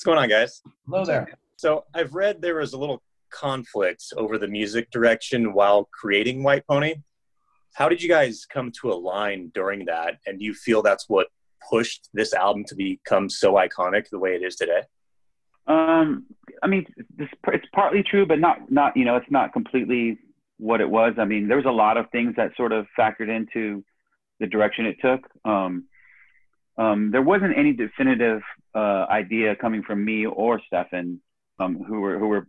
What's going on, guys? Hello there. So I've read there was a little conflict over the music direction while creating White Pony. How did you guys come to align during that? And do you feel that's what pushed this album to become so iconic the way it is today? Um, I mean, this, it's partly true, but not not you know, it's not completely what it was. I mean, there was a lot of things that sort of factored into the direction it took. Um, um, there wasn't any definitive uh, idea coming from me or Stefan, um, who were who were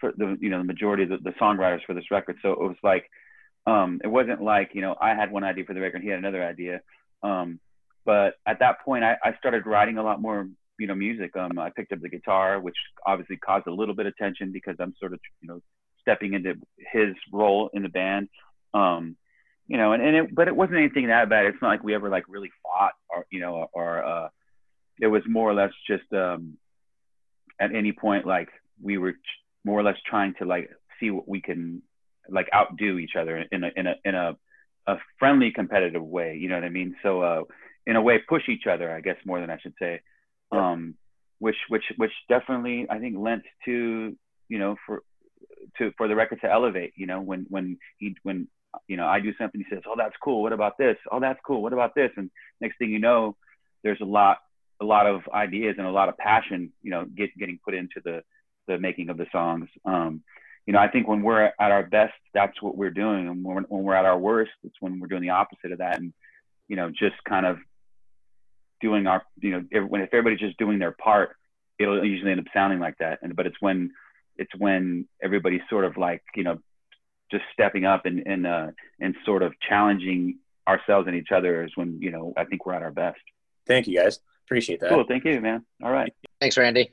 the you know the majority of the, the, songwriters for this record. So it was like um, it wasn't like you know I had one idea for the record, and he had another idea. Um, but at that point, I, I, started writing a lot more you know music. Um, I picked up the guitar, which obviously caused a little bit of tension because I'm sort of you know stepping into his role in the band. Um, you know, and, and it, but it wasn't anything that bad. It's not like we ever like really fought or, you know, or, uh, it was more or less just, um, at any point, like we were more or less trying to like see what we can like outdo each other in a, in a, in a, a friendly competitive way. You know what I mean? So, uh, in a way, push each other, I guess more than I should say. Um, which, which, which definitely I think lent to, you know, for, to, for the record to elevate, you know, when, when he, when you know, I do something, he says, "Oh, that's cool. What about this? Oh, that's cool. What about this?" And next thing you know, there's a lot, a lot of ideas and a lot of passion, you know, get, getting put into the the making of the songs. Um, you know, I think when we're at our best, that's what we're doing, and when, when we're at our worst, it's when we're doing the opposite of that, and you know, just kind of doing our, you know, when if everybody's just doing their part, it'll usually end up sounding like that. And but it's when it's when everybody's sort of like, you know, just stepping up and and uh, and sort of challenging ourselves and each other is when you know I think we're at our best. Thank you guys. Appreciate that. Cool. Thank you, man. All right. Thanks, Randy.